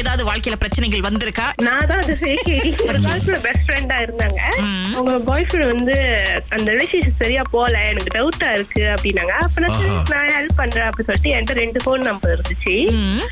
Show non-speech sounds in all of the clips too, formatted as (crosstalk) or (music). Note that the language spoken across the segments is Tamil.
உங்களுக்கு ஏதாவது வாழ்க்கையில பிரச்சனைகள் வந்திருக்கா? நான் தான் அது ID. (laughs) ஒரு காலத்துல பெஸ்ட் ஃப்ரெண்டா இருந்தாங்க. அவங்க பாய் ஃப்ரெண்ட் வந்து அந்த ரிலேஷன்ஷிப் சரியா போல எனக்கு டவுட்டா இருக்கு அப்படின்னாங்க. அப்ப நான் சரி, நான் ஹெல்ப் பண்றேன் அப்படின்னு சொல்லிட்டு என்கிட்ட ரெண்டு போன் நம்பர் இருந்துச்சு.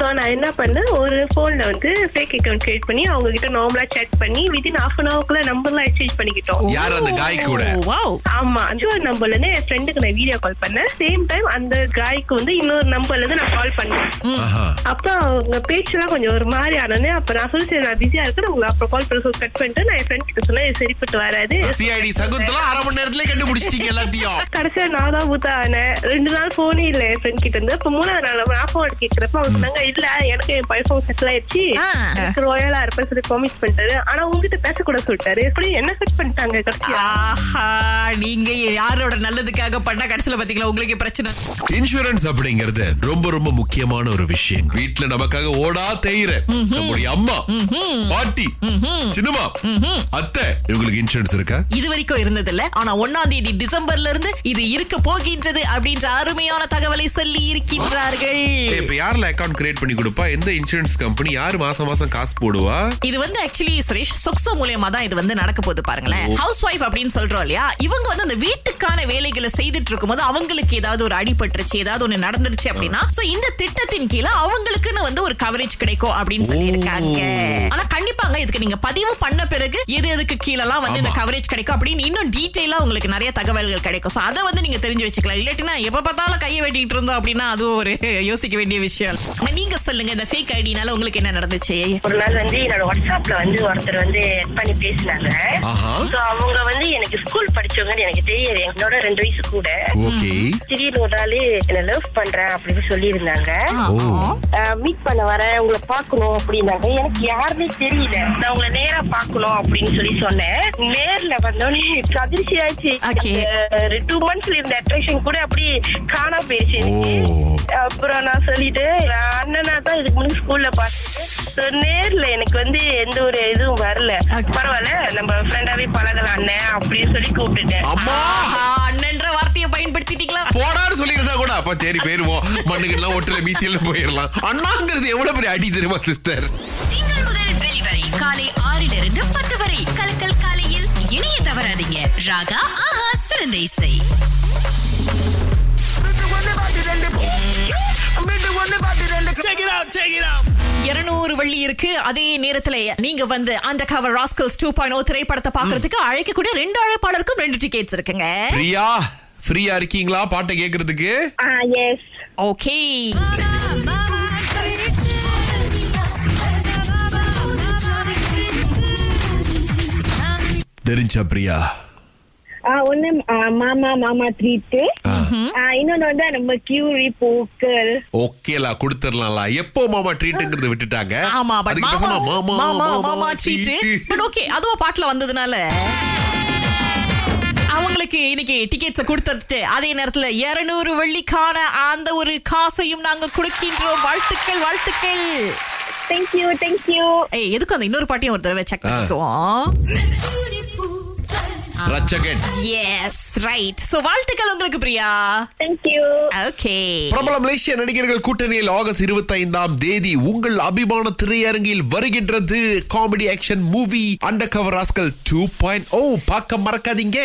சோ நான் என்ன பண்ணேன் ஒரு போன்ல வந்து ஃபேக் அக்கவுண்ட் கிரியேட் பண்ணி அவங்க கிட்ட நார்மலா சேட் பண்ணி வித்தின் ஹாஃப் அன் ஹவர்க்குள்ள நம்பர்லாம் எக்ஸ்சேஞ்ச் பண்ணிக்கிட்டோம். யார் அந்த காய் கூட? வாவ் ஆமா அஞ்சு நம்பர்ல இருந்து என் ஃப்ரெண்டுக்கு நான் வீடியோ கால் பண்ணேன். சேம் டைம் அந்த காய்க்கு வந்து இன்னொரு நம்பர்ல இருந்து நான் கால் பண்ணேன். ஆஹா. அப்ப அவங்க பேச்செல்லாம் கொஞ்சம் ஒரு மாதிரி ஆனது அப்ப நான் சொல்லி நான் பிஸியா இருக்கேன் உங்களுக்கு அப்புறம் கால் பண்ண சொல்லி கட் பண்ணிட்டு நான் என் ஃப்ரெண்ட் கிட்ட சொன்னேன் இது சரிப்பட்டு வராது. சிஐடி சகுந்தலா அரை மணி நேரத்துல கண்டுபிடிச்சிட்டீங்க எல்லாத்தையும். கடைசியா நான் தான் ஊத்தா ஆனேன். ரெண்டு நாள் போனே இல்ல என் ஃப்ரெண்ட் கிட்ட இருந்து. இப்ப மூணாவது நாள் நான் போன் கேக்குறப்ப அவங்க சொன்னாங்க இல்ல எனக்கு என் பை போன் செட்டில் ஆயிடுச்சு. எனக்கு ரோயலா இருப்பேன் சொல்லி ப்ராமிஸ் பண்ணிட்டாரு. ஆனா உங்ககிட்ட பேசக்கூட சொல்லிட்டாரு. எப்படி என்ன கட் பண்ணிட்டாங்க கடைசியா? நீங்க யாரோட நல்லதுக்காக பண்ணா கடைசியில பாத்தீங்களா? உங்களுக்கு பிரச்சனை. இன்சூரன்ஸ் அப்படிங்கிறது ரொம்ப ரொம்ப முக்கியமான ஒரு விஷயம். வீட்ல நமக்காக ஓடா தேயிற. நம்முடைய அம்மா பாட்டி சின்னம்மா அத்தை இவங்களுக்கு இன்சூரன்ஸ் இருக்கா? இது வரைக்கும் இருந்தது இல்ல ஆனா ஒன்னாம் தேதி டிசம்பர்ல இருந்து இது இருக்க போகின்றது அப்படின்ற அருமையான தகவலை சொல்லி இருக்கின்றார்கள். இப்ப யார்ல அக்கவுண்ட் கிரியேட் பண்ணி கொடுப்பா? எந்த இன்சூரன்ஸ் கம்பெனி யாரு மாசம் மாசம் காசு போடுவா? இது வந்து ஆக்சுவலி சுரேஷ் சொக்சோ மூலியமா தான் இது வந்து நடக்க போகுது பாருங்களேன். ஹவுஸ் ஒய்ஃப் அப்படின்னு சொல்றோம் இல்லையா? இவங்க வந்து அந்த வீட்டுக்கான வேலைகளை செய்துட்டு இருக்கும்போது அவங்களுக்கு ஏதாவது ஒரு அடிபட்டுருச்சு ஏதாவது ஒண்ணு நடந்துருச்சு அப்படின்னா சோ இந்த திட்டத்தின் கீழே அவங்களுக்குன்னு வந்து ஒரு கவரேஜ் கிடைக்கும் அப்படின்னு சொல்லியிருக்காங்க. ஆனா கண்டிப்பாங்க இதுக்கு நீங்க பதிவு பண்ண பிறகு எது எதுக்கு கீழெல்லாம் வந்து இந்த. கவரேஜ் கிடைக்கும் அப்படின்னு இன்னும் டீடைலா உங்களுக்கு நிறைய தகவல்கள் கிடைக்கும். சோ அதை வந்து நீங்க தெரிஞ்சு வச்சுக்கலாம். இல்லாட்டினா எப்ப பார்த்தாலும் கையை வெட்டிட்டு இருந்தோம் அப்படின்னா அதுவும் ஒரு யோசிக்க வேண்டிய விஷயம். நீங்க சொல்லுங்க இந்த ஃபேக் ஐடினால உங்களுக்கு என்ன நடந்துச்சு? ஒரு நாள் வந்து என்னோட வாட்ஸ்அப்ல வந்து ஒருத்தர் வந்து பண்ணி பேசினாங்க. அவங்க வந்து எனக்கு ஸ்கூல் படிச்சவங்கன்னு எனக்கு தெரியாது. என்னோட ரெண்டு வயசு கூட. திடீர்னு ஒரு நாள் என்ன லவ் பண்றேன் அப்படின்னு சொல்லியிருந்தாங்க. ஆ. மீட் பண்ண வரேன் உங்களை பார்க்கணும் அப்படின்னாங்க எனக்கு யாருமே தெரியல நான் உங்களை நேரா பார்க்கணும் அப்படின்னு சொல்லி சொன்னேன் நேர்ல வந்தோடனே எனக்கு அதிர்ச்சி ஆயிடுச்சு Okay. டூ மந்த்ஸ்ல இருந்த அட்ராக்ஷன் கூட அப்படி காணா. ஓ. அப்புறம் நான் சொல்லிட்டு அண்ணனா தான் இதுக்கு முன்னாடி ஸ்கூல்ல பார்த்துட்டு So, நேர்ல எனக்கு வந்து எந்த ஒரு இதுவும் வரல. பரவாயில்ல நம்ம ஃப்ரெண்டாவே பழகலாம் அண்ணன் அப்படின்னு சொல்லி கூப்பிட்டுட்டேன் அப்ப சரி போயிருவோம் மண்ணுக்கு எல்லாம் ஒட்டுல மீசியில போயிடலாம். அண்ணாங்கிறது எவ்வளவு பெரிய அடி தெரியுமா சிஸ்டர் திங்கள் முதல் வெளிவரை காலை ஆறிலிருந்து பத்து வரை. கலக்கல் காலையில் இணைய தவறாதீங்க. ராகா ஆஹா சிறந்த இசை. இருநூறு வள்ளி இருக்கு. அதே நேரத்துல நீங்க வந்து அந்த cover rascals two point o திரைப்படத்தை பாக்குறதுக்கு அழைக்கக்கூடிய ரெண்டு அழைப்பாளருக்கும் ரெண்டு டிக்கெட்ஸ் இருக்குங்க. பிரியா ஃப்ரீயா இருக்கீங்களா? பாட்டை கேக்குறதுக்கு? Yes okay. தெரிஞ்சா பிரியா. ஒண்ணு மாமா மாமா ட்ரீட் இன்னொன்னு வந்து நம்ம கியூரி பூக்கள். ஓகேலா கொடுத்துடலாம்ல எப்போ மாமா ட்ரீட்ங்கிறது விட்டுட்டாங்க? ஆமா பட் மாமா மாமா ட்ரீட். பட் ஓகே அதுவும் பாட்டுல வந்ததுனால. அவங்களுக்கு இன்னைக்கு டிக்கெட்ஸ் கொடுத்துட்டு அதே நேரத்துல 200 வெள்ளிக்கான அந்த ஒரு காசையும் நாங்க கொடுக்கின்றோம். வாழ்த்துக்கள் வாழ்த்துக்கள். தேங்க்யூ தேங்க்யூ ஏய் எதுக்கு அந்த இன்னொரு பாட்டையும் ஒரு தடவை செக் பண்ணிக்குவோம்? ரச்சகன். எஸ் ரைட் சோ வாழ்த்துக்கள் உங்களுக்கு பிரியா. தேங்க்யூ ஓகே பிரபல மலேசிய நடிகர்கள் கூட்டணியில் ஆகஸ்ட் இருபத்தி ஐந்தாம் தேதி உங்கள் அபிமான திரையரங்கில் வருகின்றது comedy action movie under cover rascal two point o. பார்க்க மறக்காதீங்க.